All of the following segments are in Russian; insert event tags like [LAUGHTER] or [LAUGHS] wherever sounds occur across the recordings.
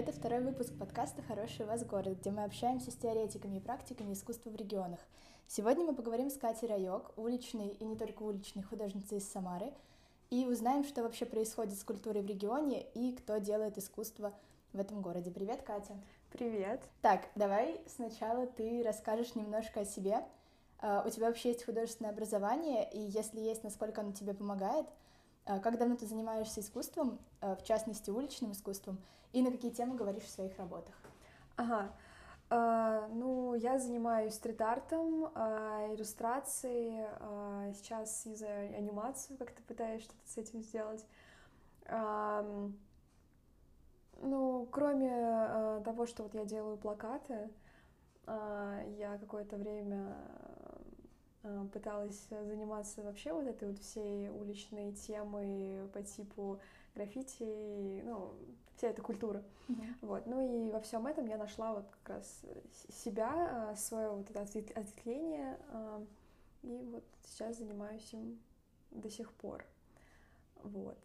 Это второй выпуск подкаста «Хороший у вас город», где мы общаемся с теоретиками и практиками искусства в регионах. Сегодня мы поговорим с Катей Райок, уличной и не только уличной художницей из Самары, и узнаем, что вообще происходит с культурой в регионе и кто делает искусство в этом городе. Привет, Катя. Привет. Так, давай сначала ты расскажешь немножко о себе. А, у тебя вообще есть художественное образование, и если есть, насколько оно тебе помогает? А, как давно ты занимаешься искусством, а, в частности, уличным искусством, и на какие темы говоришь в своих работах? Ага. Uh, ну, я занимаюсь стрит-артом, иллюстрацией, сейчас из-за анимацию как-то пытаюсь что-то с этим сделать. Ну, кроме э, того, что вот я делаю плакаты, э, я какое-то время э, пыталась заниматься вообще вот этой вот всей уличной темой по типу граффити, ну, вся эта культура. Mm-hmm. Вот. Ну и во всем этом я нашла вот как раз себя, э, свое вот это ответвление, э, и вот сейчас занимаюсь им до сих пор. Вот.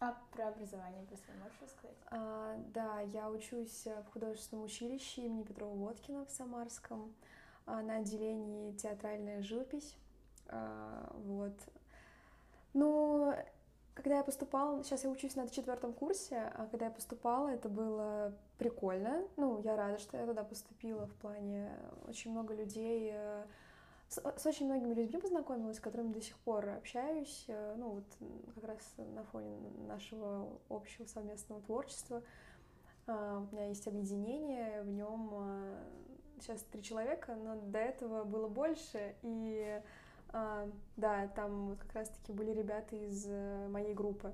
А про образование про свое можешь рассказать? А, да, я учусь в художественном училище имени Петрова-Водкина в Самарском на отделении театральная живопись. А, вот. Ну, когда я поступала, сейчас я учусь на четвертом курсе, а когда я поступала, это было прикольно. Ну, я рада, что я туда поступила в плане очень много людей э, с, с очень многими людьми познакомилась, с которыми до сих пор общаюсь, э, ну вот как раз на фоне нашего общего совместного творчества. А, у меня есть объединение, в нем а, сейчас три человека, но до этого было больше, и а, да, там вот как раз-таки были ребята из э, моей группы.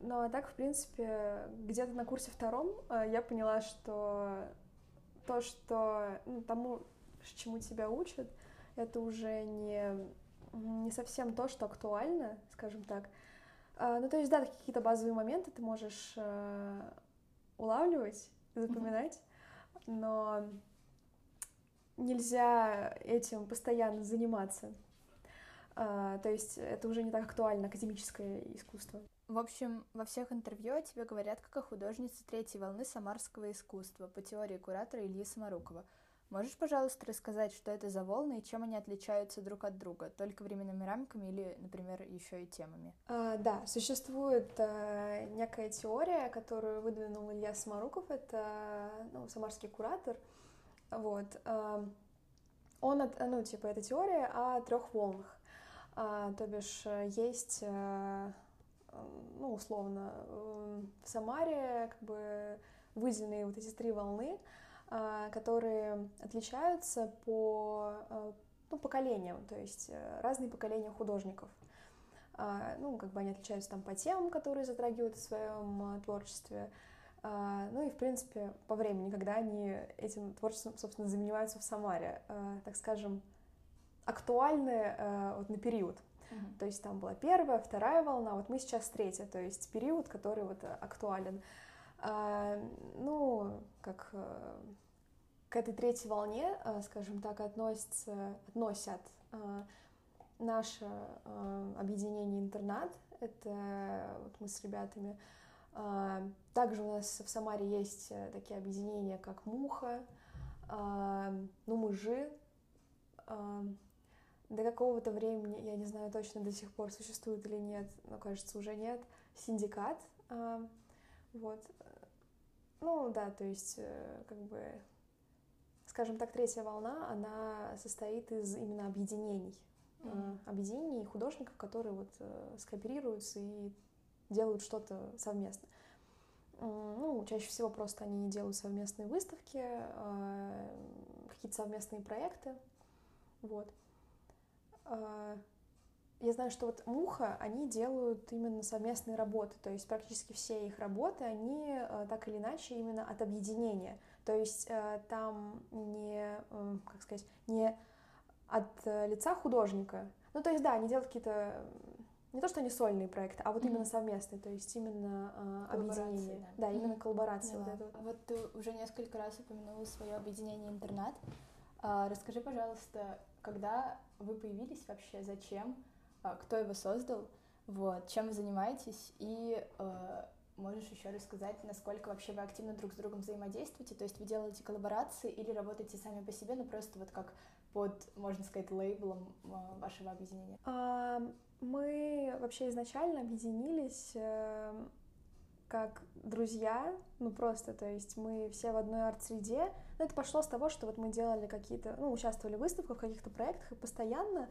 Ну а так, в принципе, где-то на курсе втором я поняла, что то, что ну, тому, чему тебя учат, это уже не, не совсем то, что актуально, скажем так. А, ну, то есть, да, какие-то базовые моменты ты можешь э, улавливать, запоминать, но нельзя этим постоянно заниматься. Uh, то есть это уже не так актуально, академическое искусство. В общем, во всех интервью о тебе говорят как о художнице третьей волны самарского искусства по теории куратора Ильи Самарукова. Можешь, пожалуйста, рассказать, что это за волны и чем они отличаются друг от друга? Только временными рамками или, например, еще и темами? А, да, существует а, некая теория, которую выдвинул Илья Самаруков, это ну, самарский куратор. Вот. А, он, от, ну, типа, это теория о трех волнах. А, то бишь, есть, а, ну, условно, в Самаре как бы выделены вот эти три волны — которые отличаются по а, ну, поколениям, то есть э, разные поколения художников. А, ну, как бы они отличаются там по темам, которые затрагивают в своем творчестве, ну и, в принципе, по времени, когда они этим творчеством, собственно, занимаются в Самаре, так скажем, актуальны вот на период. Uh-huh. То есть там была первая, вторая волна, вот мы сейчас третья, то есть период, который вот актуален. А, ну, как э, к этой третьей волне, э, скажем так, относятся, относят э, наше объединение «Интернат». Это вот мы с ребятами. Также у нас в Самаре есть такие объединения, как «Муха», «Ну, мужи». До какого-то времени, я не знаю точно, до сих пор существует или нет, но, кажется, уже нет, «Синдикат». Вот. Ну да, то есть э, как бы, скажем так, третья волна, она состоит из именно объединений. Mm-hmm. Объединений художников, которые вот э, скооперируются и делают что-то совместно. Ну, чаще всего просто они делают совместные выставки, какие-то совместные проекты. Вот. Я знаю, что вот Муха, они делают именно совместные работы, то есть практически все их работы, они э, так или иначе именно от объединения, то есть э, там не, э, как сказать, не от лица художника, ну то есть да, они делают какие-то не то, что они сольные проекты, а вот mm-hmm. именно совместные, то есть именно э, объединение. Да, да именно mm-hmm. коллаборация. Вот, это. вот ты уже несколько раз упомянула свое объединение интернат. А, расскажи, пожалуйста, когда вы появились вообще, зачем? А, кто его создал, вот, чем вы занимаетесь, и, э, можешь еще рассказать, насколько вообще вы активно друг с другом взаимодействуете? То есть вы делаете коллаборации или работаете сами по себе, ну просто вот как под, можно сказать, лейблом а, вашего объединения? А, мы вообще изначально объединились э, как друзья, ну просто, то есть мы все в одной арт-среде. Но это пошло с того, что вот мы делали какие-то, ну, участвовали в выставках, в каких-то проектах, и постоянно,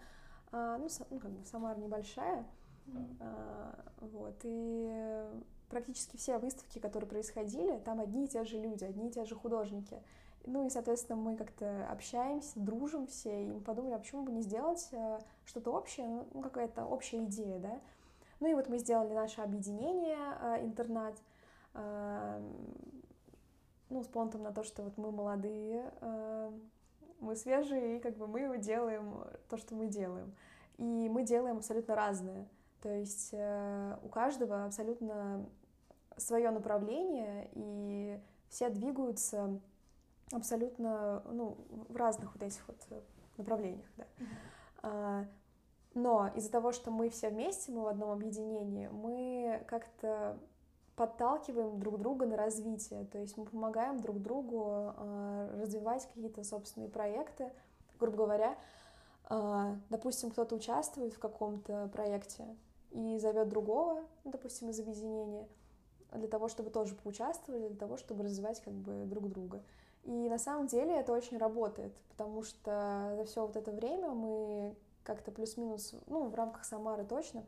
а, ну, ну, как бы Самара небольшая, mm-hmm. а, вот, и практически все выставки, которые происходили, там одни и те же люди, одни и те же художники. Ну и, соответственно, мы как-то общаемся, дружим все, и мы подумали, а почему бы не сделать э, что-то общее, ну, какая-то общая идея, да. Ну и вот мы сделали наше объединение э, «Интернат», э, ну, с понтом на то, что вот мы молодые, мы свежие, и как бы мы делаем то, что мы делаем. И мы делаем абсолютно разное. То есть у каждого абсолютно свое направление, и все двигаются абсолютно ну, в разных вот этих вот э, направлениях, да. Mm-hmm. Но из-за того, что мы все вместе, мы в одном объединении, мы как-то подталкиваем друг друга на развитие, то есть мы помогаем друг другу э, развивать какие-то собственные проекты, грубо говоря, э, допустим, кто-то участвует в каком-то проекте и зовет другого, допустим, из объединения, для того, чтобы тоже поучаствовали, для того, чтобы развивать как бы друг друга. И на самом деле это очень работает, потому что за все вот это время мы как-то плюс-минус, ну, в рамках Самары точно,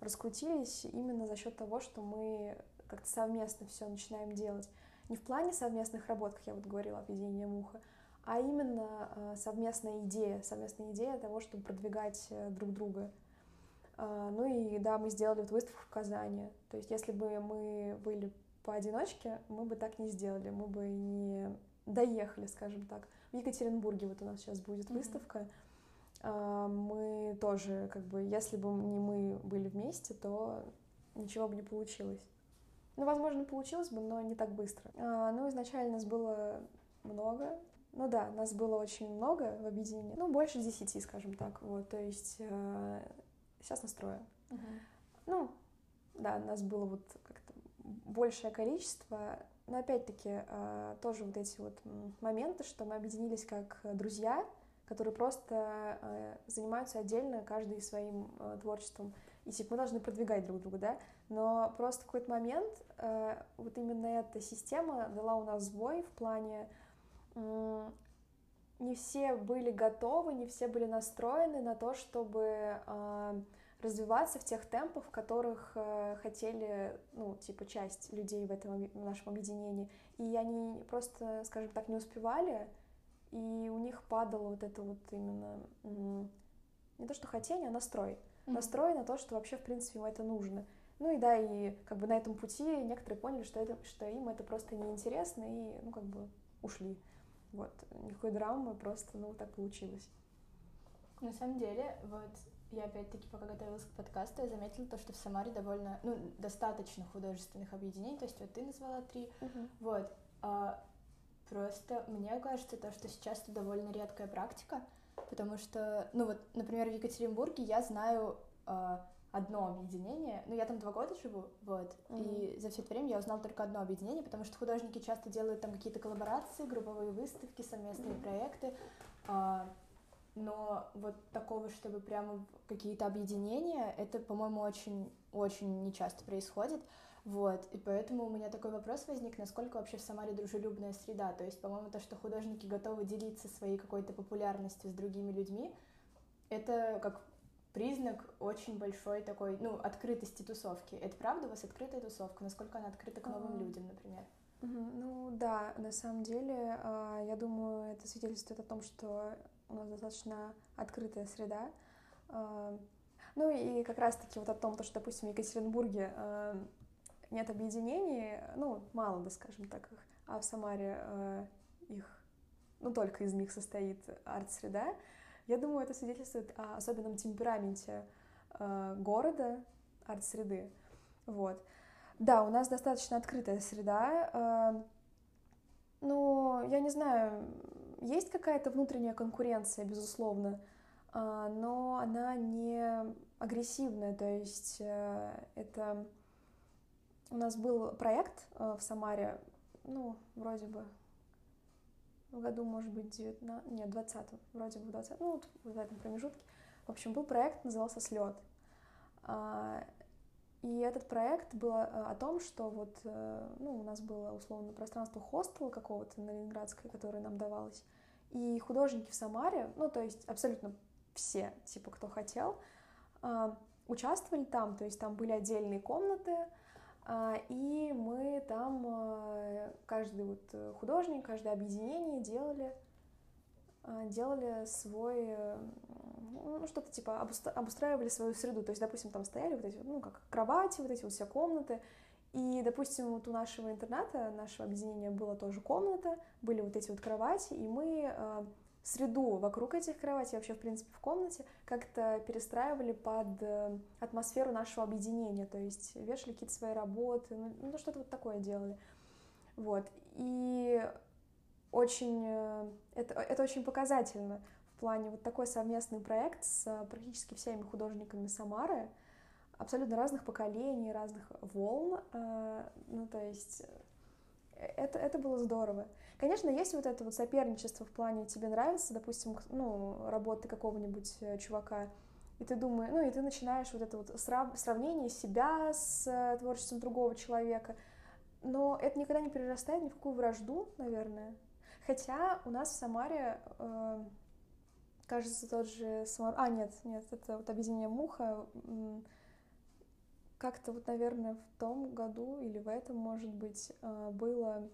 раскрутились именно за счет того, что мы как-то совместно все начинаем делать. Не в плане совместных работ, как я вот говорила, объединение муха, а именно э, совместная идея, совместная идея того, чтобы продвигать э, друг друга. Э, ну и да, мы сделали вот выставку в Казани. То есть если бы мы были поодиночке мы бы так не сделали, мы бы не доехали, скажем так. В Екатеринбурге вот у нас сейчас будет mm-hmm. выставка. А, мы тоже, как бы, если бы не мы были вместе, то ничего бы не получилось. Ну, возможно, получилось бы, но не так быстро. А, ну, изначально нас было много. Ну да, нас было очень много в объединении. Ну, больше десяти, скажем так. Вот, то есть э, сейчас настроя. Uh-huh. Ну, да, нас было вот большее количество. Но опять-таки а, тоже вот эти вот моменты, что мы объединились как друзья, которые просто а, занимаются отдельно, каждый своим а, творчеством. И типа мы должны продвигать друг друга, да. Но просто в какой-то момент вот именно эта система дала у нас сбой в плане не все были готовы, не все были настроены на то, чтобы развиваться в тех темпах, в которых э, хотели, ну, типа, часть людей в этом в нашем объединении. И они просто, скажем так, не успевали, и у них падало вот это вот именно не то, что хотение, а настрой. Mm-hmm. Настрой на то, что вообще, в принципе, им это нужно. Ну и да, и как бы на этом пути некоторые поняли, что, это, что им это просто неинтересно, и, ну, как бы ушли. Вот, никакой драмы, просто, ну, так получилось. На самом деле, вот я опять-таки, пока готовилась к подкасту, я заметила то, что в Самаре довольно, ну, достаточно художественных объединений, то есть вот ты назвала три, uh-huh. вот. А, просто мне кажется то, что сейчас это довольно редкая практика, потому что, ну вот, например, в Екатеринбурге я знаю а, одно объединение, ну я там два года живу, вот, uh-huh. и за все это время я узнала только одно объединение, потому что художники часто делают там какие-то коллаборации, групповые выставки, совместные uh-huh. проекты, а, но вот такого, чтобы прямо какие-то объединения, это, по-моему, очень, очень нечасто происходит. Вот, и поэтому у меня такой вопрос возник, насколько вообще в Самаре дружелюбная среда. То есть, по-моему, то, что художники готовы делиться своей какой-то популярностью с другими людьми, это как признак очень большой такой, ну, открытости тусовки. Это правда у вас открытая тусовка? Насколько она открыта к новым людям, например? Ну да, на самом деле, а, я думаю, это свидетельствует о том, что у нас достаточно открытая среда. А, ну и как раз-таки вот о том, что, допустим, в Екатеринбурге а, нет объединений, ну, мало, да, скажем так, их, а в Самаре а, их, ну, только из них состоит арт-среда, я думаю, это свидетельствует о особенном темпераменте города, арт-среды, вот. Да, у нас достаточно открытая среда, но я не знаю, есть какая-то внутренняя конкуренция, безусловно, а, но она не агрессивная, то есть э, это у нас был проект э, в Самаре, ну, вроде бы в году, может быть, 19, нет, 20 вроде бы в 20 ну, вот в этом промежутке. В общем, был проект, назывался «Слет». А, и этот проект был э, о том, что вот, э, ну, у нас было условно пространство хостела какого-то на Ленинградской, которое нам давалось, и художники в Самаре, ну, то есть абсолютно все, типа, кто хотел, а, участвовали там, то есть там были отдельные комнаты, и мы там, а, каждый вот художник, каждое объединение делали, делали свой, ну, что-то типа обустраивали свою среду. То есть, допустим, там стояли вот эти, ну, как кровати, вот эти вот все комнаты, и, допустим, вот у нашего интерната, нашего объединения была тоже комната, были вот эти вот кровати, и мы э, среду вокруг этих кроватей, вообще, в принципе, в комнате, как-то перестраивали под э, атмосферу нашего объединения, то есть вешали какие-то свои работы, ну, ну что-то вот такое делали. Вот. И очень, э, это, это очень показательно в плане вот такой совместный проект с практически всеми художниками Самары, абсолютно разных поколений, разных волн. Э, ну, то есть э, это, это было здорово. Конечно, есть вот это вот соперничество в плане тебе нравится, допустим, ну, работы какого-нибудь э, чувака, и ты думаешь, ну, и ты начинаешь вот это вот срав- сравнение себя с творчеством другого человека, но это никогда не перерастает ни в какую вражду, наверное. Хотя у нас в Самаре, э, кажется, тот же Самар... А, нет, нет, это вот объединение Муха, как-то вот, наверное, в том году или в этом, может быть, э, было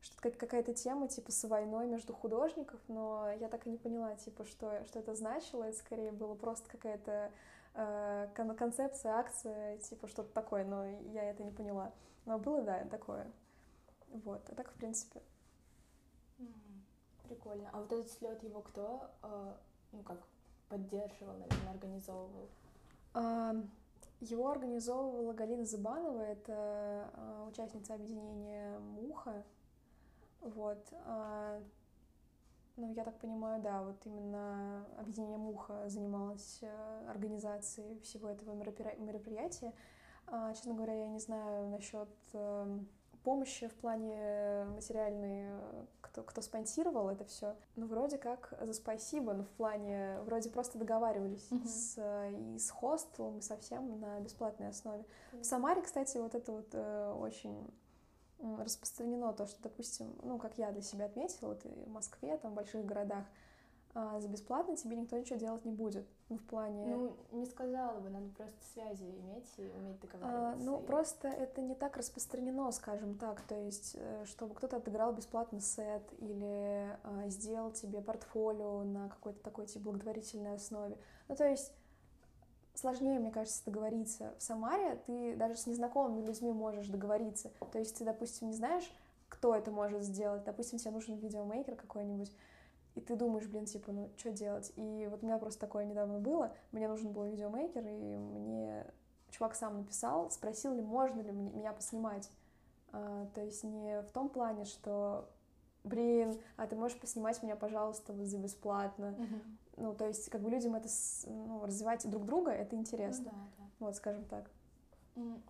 что-то какая-то тема типа с войной между художников, но я так и не поняла, типа, что, что это значило. Это скорее было просто какая-то э, концепция, акция, типа что-то такое, но я это не поняла. Но было, да, такое. Вот, а так, в принципе. Прикольно. А вот этот слет его кто, э, ну как, поддерживал, наверное, организовывал? Его организовывала Галина Забанова, это э, участница объединения «Муха». Вот. Э, ну, я так понимаю, да, вот именно объединение «Муха» занималось э, организацией всего этого мероприятия. Э, честно говоря, я не знаю насчет э, помощи в плане материальной кто, кто спонсировал это все. Ну, вроде как за спасибо, но в плане, вроде просто договаривались mm-hmm. с, и с хостелом, и совсем на бесплатной основе. Mm-hmm. В Самаре, кстати, вот это вот э, очень распространено, то, что, допустим, ну, как я для себя отметила, вот и в Москве, там, в больших городах, а за бесплатно тебе никто ничего делать не будет. Ну, в плане... Ну, не сказала бы, надо просто связи иметь и уметь договариваться. А, ну, и... просто это не так распространено, скажем так, то есть, э, чтобы кто-то отыграл бесплатно сет или а, сделал тебе портфолио на какой-то такой, типа, благотворительной основе. Ну, то есть, сложнее, мне кажется, договориться. В Самаре ты даже с незнакомыми людьми можешь договориться. То есть ты, допустим, не знаешь, кто это может сделать. Допустим, тебе нужен видеомейкер какой-нибудь, и ты думаешь, блин, типа, ну, что делать? И вот у меня просто такое недавно было, мне нужен был видеомейкер, и мне чувак сам написал, спросил ли, можно ли меня поснимать. А, то есть не в том плане, что, блин, а ты можешь поснимать меня, пожалуйста, вот за бесплатно. Mm-hmm. Ну, то есть, как бы людям это, ну, развивать друг друга, это интересно. Ну, да, да. Вот, скажем так.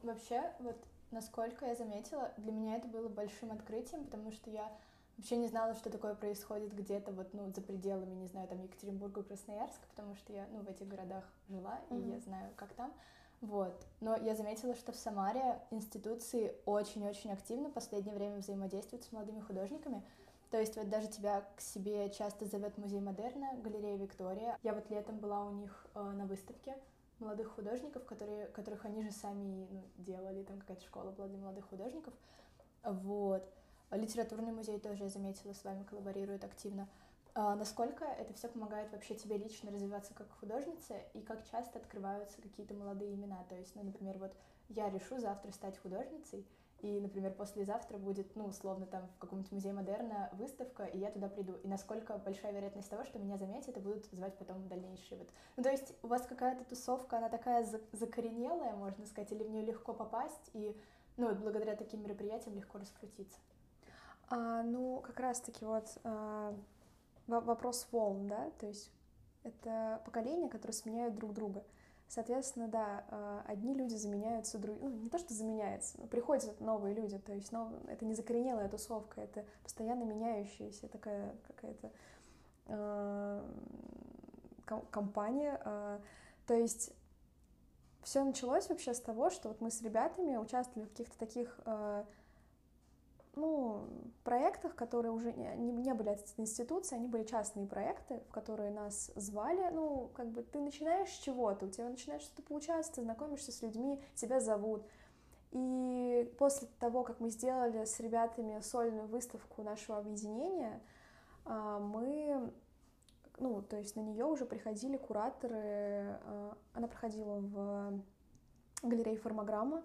Вообще, вот насколько я заметила, для меня это было большим открытием, потому что я Вообще не знала, что такое происходит где-то вот, ну, за пределами, не знаю, там, Екатеринбурга, Красноярска, потому что я, ну, в этих городах жила, mm-hmm. и я знаю, как там. Вот. Но я заметила, что в Самаре институции очень-очень активно в последнее время взаимодействуют с молодыми художниками. То есть вот даже тебя к себе часто зовет музей модерна, галерея Виктория. Я вот летом была у них э, на выставке молодых художников, которые, которых они же сами ну, делали, там какая-то школа была для молодых художников. Вот. Литературный музей тоже, я заметила, с вами коллаборирует активно. А насколько это все помогает вообще тебе лично развиваться как художница и как часто открываются какие-то молодые имена? То есть, ну, например, вот я решу завтра стать художницей, и, например, послезавтра будет, ну, условно, там в каком-нибудь музее модерна выставка, и я туда приду. И насколько большая вероятность того, что меня заметят и будут звать потом дальнейшие. Вот. Ну, то есть у вас какая-то тусовка, она такая закоренелая, можно сказать, или в нее легко попасть, и, ну, благодаря таким мероприятиям легко раскрутиться? А, ну, как раз-таки вот а, вопрос волн, да, то есть это поколения, которые сменяют друг друга. Соответственно, да, э, одни люди заменяются другими. Ну, не то, что заменяются, но приходят новые люди. То есть нов... это не закоренелая тусовка, это постоянно меняющаяся такая какая-то э, компания. Э, то есть все началось вообще с того, что вот мы с ребятами участвовали в каких-то таких э, ну, проектах, которые уже не, не были от институции, они были частные проекты, в которые нас звали. Ну, как бы ты начинаешь с чего-то, у тебя начинает что-то получаться, ты знакомишься с людьми, тебя зовут. И после того, как мы сделали с ребятами сольную выставку нашего объединения, а, мы, ну, то есть на нее уже приходили кураторы, а, она проходила в галерее Формограмма,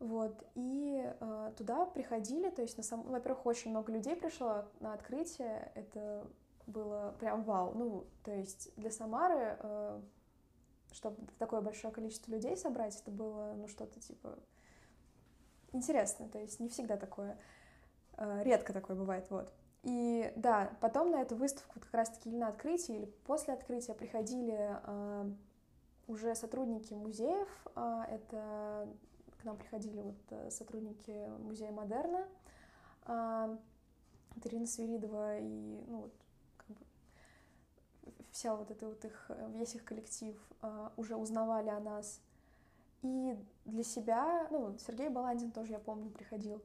вот, и э, туда приходили, то есть, на сам... во-первых, очень много людей пришло на открытие, это было прям вау. Ну, то есть для Самары, э, чтобы такое большое количество людей собрать, это было, ну, что-то типа интересно, то есть не всегда такое, э, редко такое бывает, вот. И да, потом на эту выставку как раз-таки или на открытие, или после открытия приходили э, уже сотрудники музеев, э, это к нам приходили вот э, сотрудники музея Модерна, а, Ирина Свиридова и ну, вот, как бы вся вот эта вот их, весь их коллектив а, уже узнавали о нас. И для себя, ну, Сергей Баландин тоже, я помню, приходил.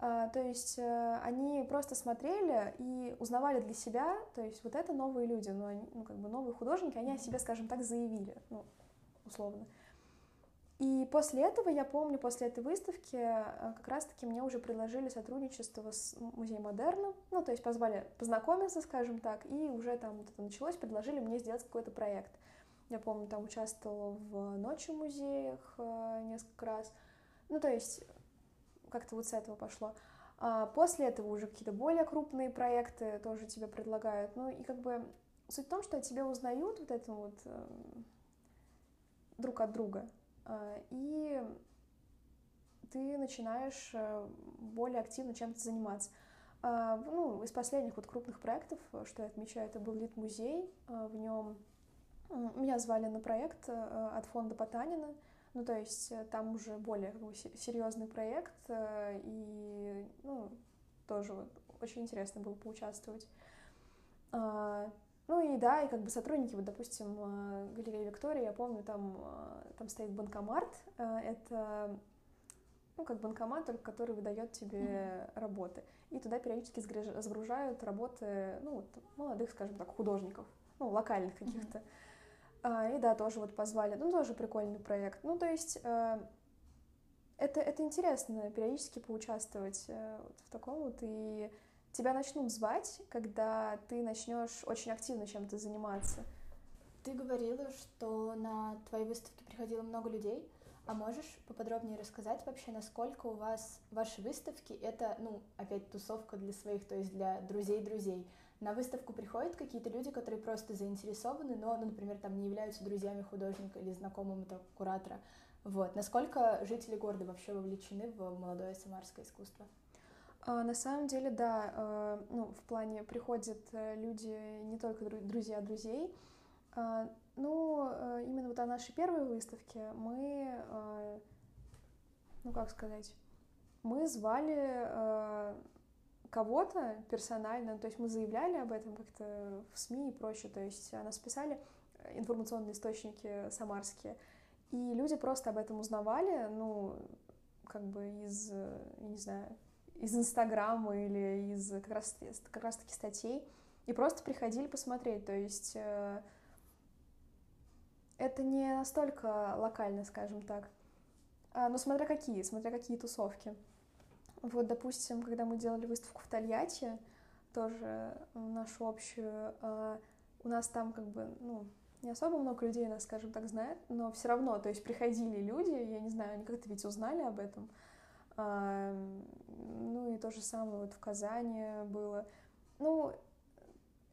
А, то есть э, они просто смотрели и узнавали для себя, то есть вот это новые люди, ну, они, ну как бы новые художники, они о себе, скажем так, заявили, ну, условно. И после этого, я помню, после этой выставки э, как раз-таки мне уже предложили сотрудничество с музеем Модерна, ну, то есть позвали познакомиться, скажем так, и уже там это началось, предложили мне сделать какой-то проект. Я помню, там участвовала в ночи в музеях э, несколько раз. Ну, то есть как-то вот с этого пошло. А после этого уже какие-то более крупные проекты тоже тебе предлагают. Ну, и как бы суть в том, что о тебе узнают вот это вот э, друг от друга. А, и ты начинаешь э, более активно чем-то заниматься. А, ну, из последних вот крупных проектов, что я отмечаю, это был Лит-музей. В нем меня звали на проект э, от фонда Потанина. Ну, то есть э, там уже более серьезный проект, и ну, тоже вот, очень интересно было поучаствовать. Ну и да, и как бы сотрудники, вот, допустим, э, галереи Виктория, я помню, там, э, там стоит банкомат, э, это ну, как банкомат, только который выдает тебе mm-hmm. работы. И туда периодически сгружают работы, ну, вот, молодых, скажем так, художников, ну, локальных каких-то. Mm-hmm. А, и да, тоже вот позвали, ну, тоже прикольный проект. Ну, то есть это, это интересно, периодически поучаствовать вот в таком вот, и тебя начнут звать, когда ты начнешь очень активно чем-то заниматься. Ты говорила, что на твои выставки приходило много людей. А можешь поподробнее рассказать вообще, насколько у вас ваши выставки это, ну, опять тусовка для своих, то есть для друзей друзей? На выставку приходят какие-то люди, которые просто заинтересованы, но, ну, например, там не являются друзьями художника или знакомым этого куратора. Вот. Насколько жители города вообще вовлечены в молодое самарское искусство? А, на самом деле, да, э, ну, в плане приходят э, люди не только друзья друзей. А, ну, э, именно вот о нашей первой выставке мы, ну, как сказать, мы звали кого-то персонально, то есть мы заявляли об этом как-то в СМИ и прочее, то есть нас писали информационные источники самарские, и люди просто об этом узнавали, ну, как бы из, я не знаю, из Инстаграма или из как раз, как раз таки статей, и просто приходили посмотреть. То есть э, это не настолько локально, скажем так. А, но смотря какие, смотря какие тусовки. Вот, допустим, когда мы делали выставку в Тольятти, тоже нашу общую, э, у нас там как бы, ну, не особо много людей нас, скажем так, знает, но все равно, то есть приходили люди, я не знаю, они как-то ведь узнали об этом, ну и то же самое вот в Казани было. Ну,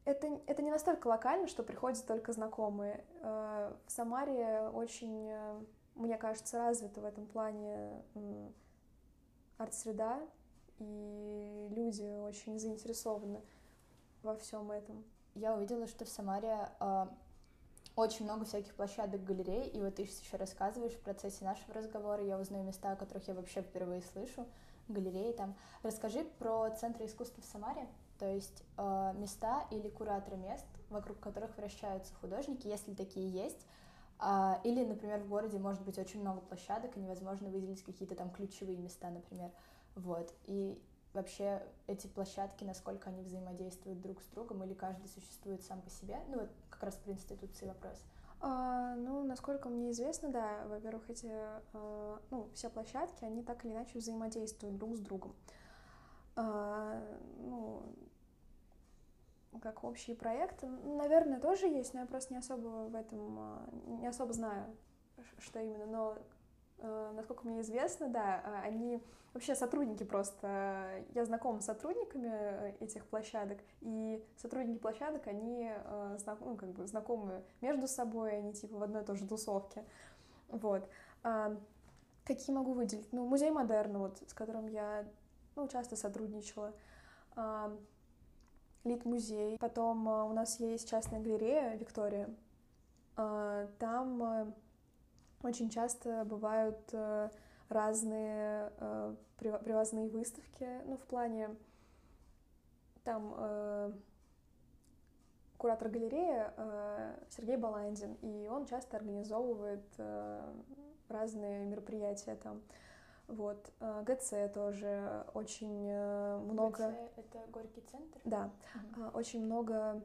это, это не настолько локально, что приходят только знакомые. А, в Самаре очень, мне кажется, развита в этом плане арт-среда, и люди очень заинтересованы во всем этом. Я увидела, что в Самаре а, очень много всяких площадок, галерей, и вот ты сейчас еще рассказываешь в процессе нашего разговора, я узнаю места, о которых я вообще впервые слышу, галереи там. Расскажи про центры искусства в Самаре, то есть э, места или кураторы мест, вокруг которых вращаются художники, если такие есть, э, или, например, в городе может быть очень много площадок, и невозможно выделить какие-то там ключевые места, например, вот, и вообще эти площадки, насколько они взаимодействуют друг с другом, или каждый существует сам по себе, ну вот как раз про институции вопрос. А, ну, насколько мне известно, да, во-первых, эти, а, ну, все площадки, они так или иначе взаимодействуют друг с другом. А, ну, как общие проекты, наверное, тоже есть, но я просто не особо в этом, а, не особо знаю, что именно, но насколько мне известно, да, а, они вообще сотрудники просто. Я знакома с сотрудниками э, этих площадок, и сотрудники площадок, они э, ну, как бы знакомы между собой, они типа в одной и той же тусовке. Вот. А, какие могу выделить? Ну, музей модерна, вот, с которым я ну, часто сотрудничала. А, Лит-музей. Потом у нас есть частная галерея Виктория. Там очень часто бывают разные э, привозные выставки, ну, в плане там э, куратор галереи э, Сергей Баландин, и он часто организовывает э, разные мероприятия там. Вот. Э, ГЦ тоже очень э, много... ГЦ — это Горький центр? Да. Угу. Очень много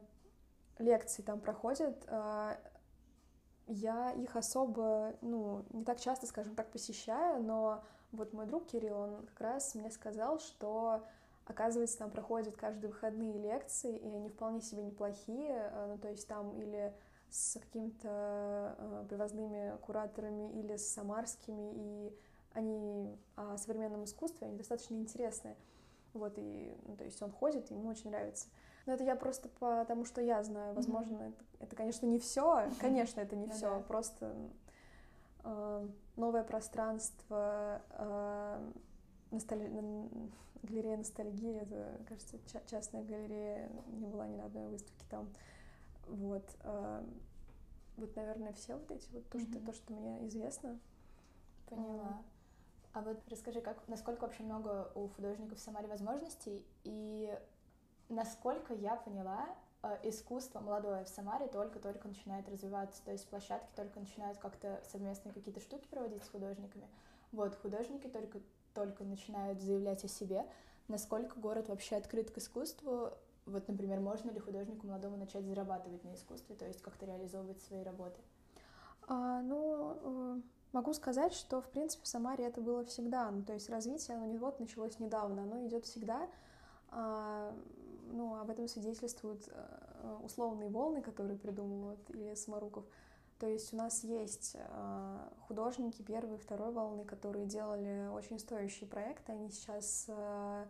лекций там проходит. Я их особо, ну, не так часто, скажем так, посещаю, но вот мой друг Кирилл, он как раз мне сказал, что, оказывается, там проходят каждые выходные лекции, и они вполне себе неплохие, э, ну, то есть там или с какими-то э, привозными кураторами, или с самарскими, и они о современном искусстве, они достаточно интересные. Вот, и, ну, то есть он ходит, и ему очень нравится. Но это я просто потому, что я знаю. Возможно, mm-hmm. это, это, конечно, не все. Конечно, это не все. Просто э, новое пространство, э, носталь... галерея ностальгии. Это, кажется, ча- частная галерея. Не была ни на одной выставке там. Вот. Э, вот, наверное, все вот эти вот то, mm-hmm. что, то, что мне известно. Поняла. А вот расскажи, как, насколько вообще много у художников в Самаре возможностей, и насколько я поняла, э, искусство молодое в Самаре только-только начинает развиваться, то есть площадки только начинают как-то совместные какие-то штуки проводить с художниками. Вот, художники только, только начинают заявлять о себе, насколько город вообще открыт к искусству, вот, например, можно ли художнику молодому начать зарабатывать на искусстве, то есть как-то реализовывать свои работы? А, ну, э, могу сказать, что, в принципе, в Самаре это было всегда, ну, то есть развитие, оно не вот началось недавно, оно идет всегда, а, ну, об этом свидетельствуют э, условные волны, которые придумывают Илья Самаруков. То есть у нас есть э, художники первой и второй волны, которые делали очень стоящие проекты. Они сейчас... Э,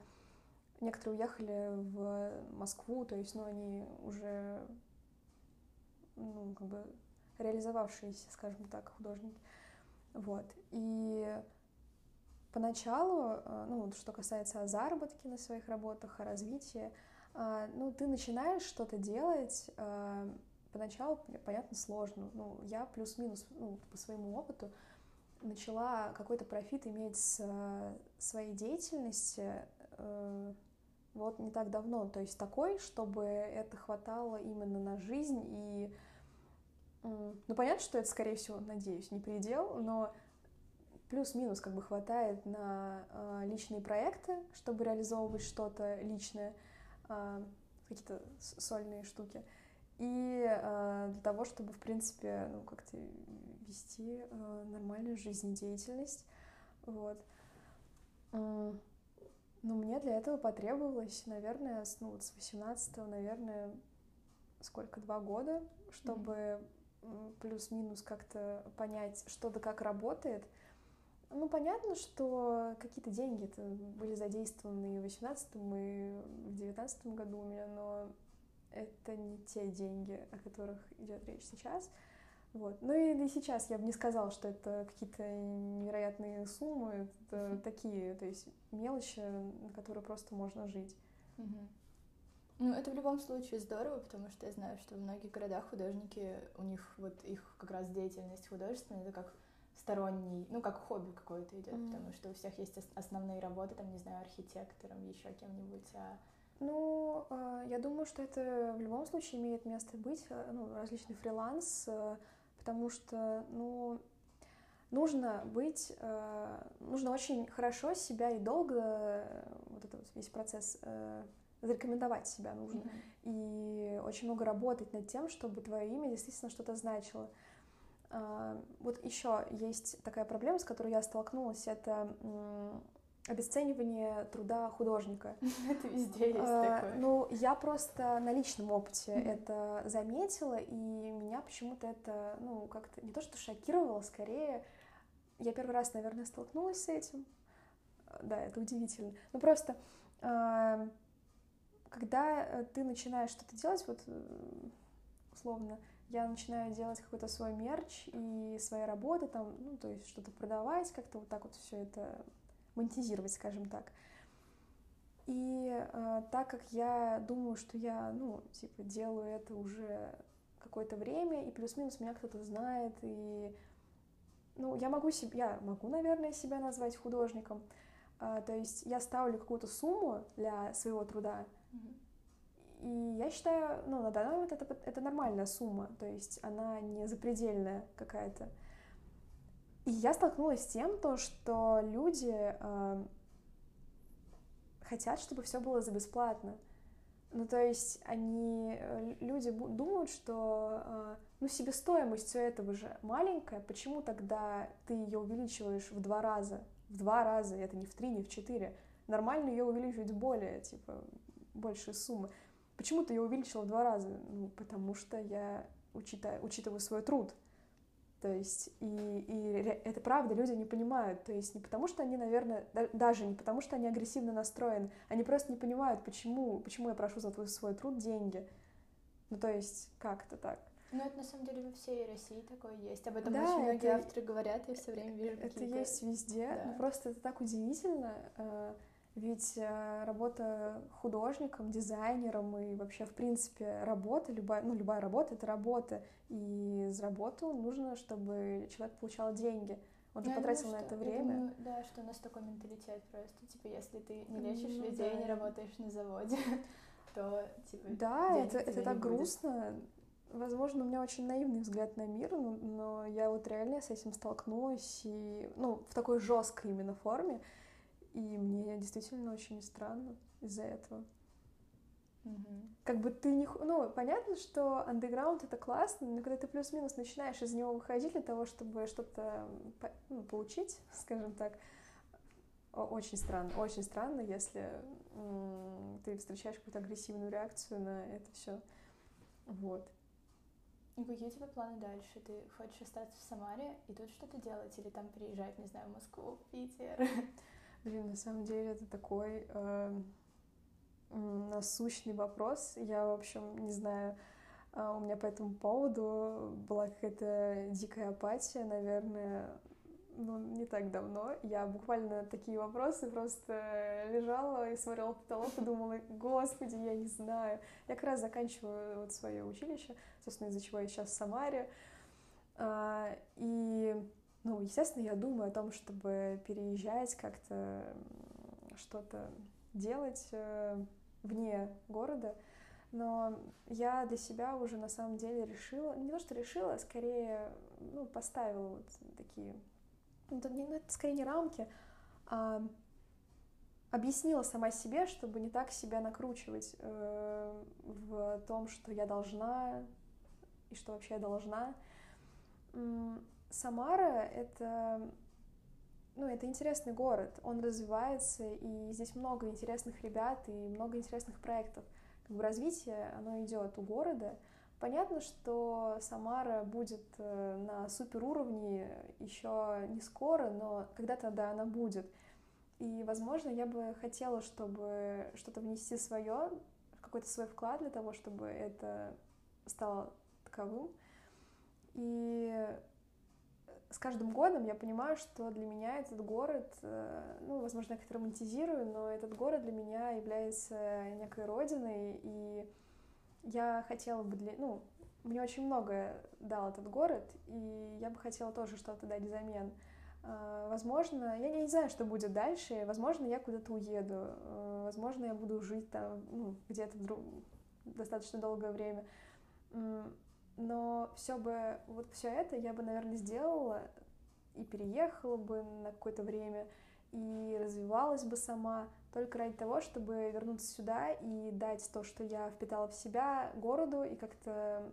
некоторые уехали в Москву, то есть, ну, они уже, ну, как бы реализовавшиеся, скажем так, художники. Вот. И поначалу, ну, что касается заработки на своих работах, о развитии, а, ну, ты начинаешь что-то делать, а, поначалу, понятно, сложно. Ну, я плюс-минус, ну, по своему опыту, начала какой-то профит иметь с своей деятельности э, вот не так давно. То есть такой, чтобы это хватало именно на жизнь и... Ну, понятно, что это, скорее всего, надеюсь, не предел, но плюс-минус как бы хватает на личные проекты, чтобы реализовывать что-то личное — а, какие-то сольные штуки. И э, для того, чтобы, в принципе, ну, как-то вести э, нормальную жизнедеятельность. Вот. Э, ну, мне для этого потребовалось, наверное, с, ну, вот с 18 наверное, сколько, два года, чтобы mm-hmm. плюс-минус как-то понять, что да как работает, ну, понятно, что какие-то деньги это были задействованы и в 18 и в 19 году у меня, но это не те деньги, о которых идет речь сейчас. Вот. Ну и, и сейчас я бы не сказала, что это какие-то невероятные суммы, это такие, то есть мелочи, на которые просто можно жить. Угу. Ну, это в любом случае здорово, потому что я знаю, что в многих городах художники, у них вот их как раз деятельность художественная, это как сторонний, ну, как хобби какое-то идет, mm. потому что у всех есть основные работы, там, не знаю, архитектором, еще кем-нибудь, а ну, а, я думаю, что это в любом случае имеет место быть, э, ну, различный фриланс, э, потому что, ну, нужно быть, э, нужно очень хорошо себя и долго, вот этот вот весь процесс, зарекомендовать себя нужно. Mm-hmm. И очень много работать над тем, чтобы твое имя действительно что-то значило. А, вот еще есть такая проблема, с которой я столкнулась, это обесценивание труда художника. [LAUGHS] Это везде есть а, такое. Ну, я просто на личном опыте это заметила, и меня почему-то это, ну, как-то не то что шокировало, скорее, я первый раз, наверное, столкнулась с этим. Да, это удивительно. Ну, просто, а, когда ты начинаешь что-то делать, вот, условно, я начинаю делать какой-то свой мерч и свои работы там, ну, то есть что-то продавать, как-то вот так вот все это монетизировать, скажем так. И э, так как я думаю, что я, ну, типа, делаю это уже какое-то время, и плюс-минус меня кто-то знает, и, ну, я могу себе, я могу, наверное, себя назвать художником, э, то есть я ставлю какую-то сумму для своего труда, и я считаю, ну, на данный момент это, это нормальная сумма, то есть она не запредельная какая-то. И я столкнулась с тем, то, что люди э, хотят, чтобы все было за бесплатно. Ну, то есть они, э, люди думают, что, э, ну, себестоимость все этого же маленькая, почему тогда ты ее увеличиваешь в два раза? В два раза, это не в три, не в четыре. Нормально ее увеличивать более, типа, большие суммы. Почему ты ее увеличила в два раза? Ну, потому что я учитываю, учитываю свой труд. То есть, и, и это правда, люди не понимают. То есть не потому, что они, наверное, да, даже не потому, что они агрессивно настроены, они просто не понимают, почему, почему я прошу за твой свой труд деньги. Ну, то есть, как это так? Ну, это на самом деле во всей России такое есть. Об этом да, очень многие это, авторы говорят, я все время вижу Это есть везде, да. но просто это так удивительно. Ведь э, работа художником, дизайнером и вообще, в принципе, работа, любая, ну, любая работа — это работа. И за работу нужно, чтобы человек получал деньги. Он же ну, потратил думаю, на это время. Думаю, да, что у нас такой менталитет просто. Типа, если ты не лечишь ну, людей, да. не работаешь на заводе, [LAUGHS] то, типа, Да, это, это так будет. грустно. Возможно, у меня очень наивный взгляд на мир, но, но я вот реально с этим столкнулась, и, ну, в такой жесткой именно форме. И мне действительно очень странно из-за этого. Угу. Как бы ты не... Ну, понятно, что андеграунд — это классно, но когда ты плюс-минус начинаешь из него выходить для того, чтобы что-то ну, получить, [LAUGHS] скажем так, очень странно. Очень странно, если ты встречаешь какую-то агрессивную реакцию на это все. Вот. И какие у тебя планы дальше? Ты хочешь остаться в Самаре и тут что-то делать? Или там переезжать, не знаю, в Москву, в Питер? [LAUGHS] Блин, на самом деле это такой э, насущный вопрос. Я, в общем, не знаю, э, у меня по этому поводу была какая-то дикая апатия, наверное, ну, не так давно. Я буквально такие вопросы просто лежала и смотрела в потолок и думала, господи, я не знаю. Я как раз заканчиваю вот свое училище, собственно, из-за чего я сейчас в Самаре. А, и ну, естественно, я думаю о том, чтобы переезжать, как-то что-то делать э, вне города, но я для себя уже на самом деле решила, не то что решила, а скорее ну, поставила вот такие, ну, ну, это скорее не рамки, а объяснила сама себе, чтобы не так себя накручивать э, в том, что я должна и что вообще я должна. Самара — это ну, это интересный город, он развивается, и здесь много интересных ребят и много интересных проектов. Как бы развитие, оно идет у города. Понятно, что Самара будет э, на супер уровне еще не скоро, но когда-то, да, она будет. И, возможно, я бы хотела, чтобы что-то внести свое, какой-то свой вклад для того, чтобы это стало таковым. И с каждым годом я понимаю, что для меня этот город, э, ну, возможно, я как-то романтизирую, но этот город для меня является некой родиной, и я хотела бы для, ну, мне очень многое дал этот город, и я бы хотела тоже что-то дать взамен. А, возможно, я не знаю, что будет дальше. Возможно, я куда-то уеду. А, возможно, я буду жить там ну, где-то друг... достаточно долгое время. Но все бы, вот все это я бы, наверное, сделала и переехала бы на какое-то время, и развивалась бы сама только ради того, чтобы вернуться сюда и дать то, что я впитала в себя городу и как-то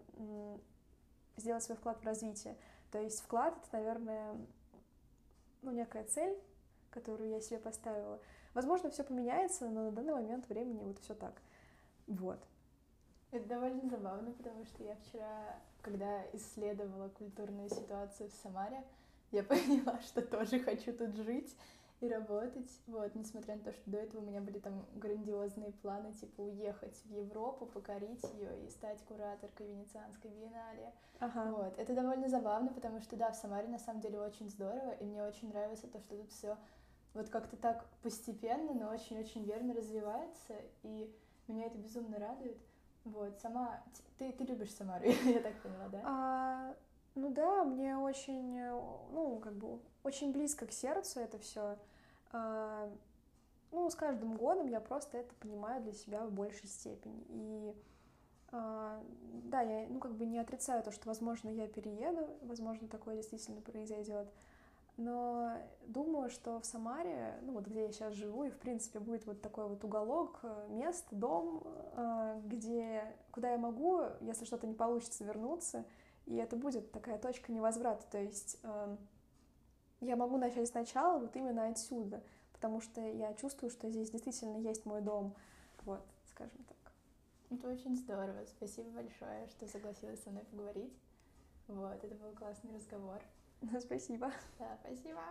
сделать свой вклад в развитие. То есть вклад — это, наверное, ну, некая цель, которую я себе поставила. Возможно, все поменяется, но на данный момент времени вот все так. Вот. Это довольно забавно, потому что я вчера, когда исследовала культурную ситуацию в Самаре, я [LAUGHS] поняла, что тоже хочу тут жить и работать. Вот, несмотря на то, что до этого у меня были там грандиозные планы, типа уехать в Европу, покорить ее и стать кураторкой Венецианской биеннале. Ага. Вот. Это довольно забавно, потому что, да, в Самаре на самом деле очень здорово, и мне очень нравится то, что тут все вот как-то так постепенно, но очень-очень верно развивается, и меня это безумно радует. Вот, сама... Ты, ты любишь Самару, [LAUGHS] я так поняла, да? А, ну да, мне очень, ну, как бы, очень близко к сердцу это все. А, ну, с каждым годом я просто это понимаю для себя в большей степени. И а, да, я, ну, как бы не отрицаю то, что, возможно, я перееду, возможно, такое действительно произойдет. Но думаю, что в Самаре, ну вот где я сейчас живу, и в принципе будет вот такой вот уголок, э, место, дом, э, где, куда я могу, если что-то не получится, вернуться, и это будет такая точка невозврата, то есть эм, я могу начать сначала вот именно отсюда, потому что я чувствую, что здесь действительно есть мой дом, вот, скажем так. Это очень здорово, спасибо большое, что согласилась со мной поговорить. Вот, это был классный разговор. [LAUGHS] Спасибо. Да, спасибо.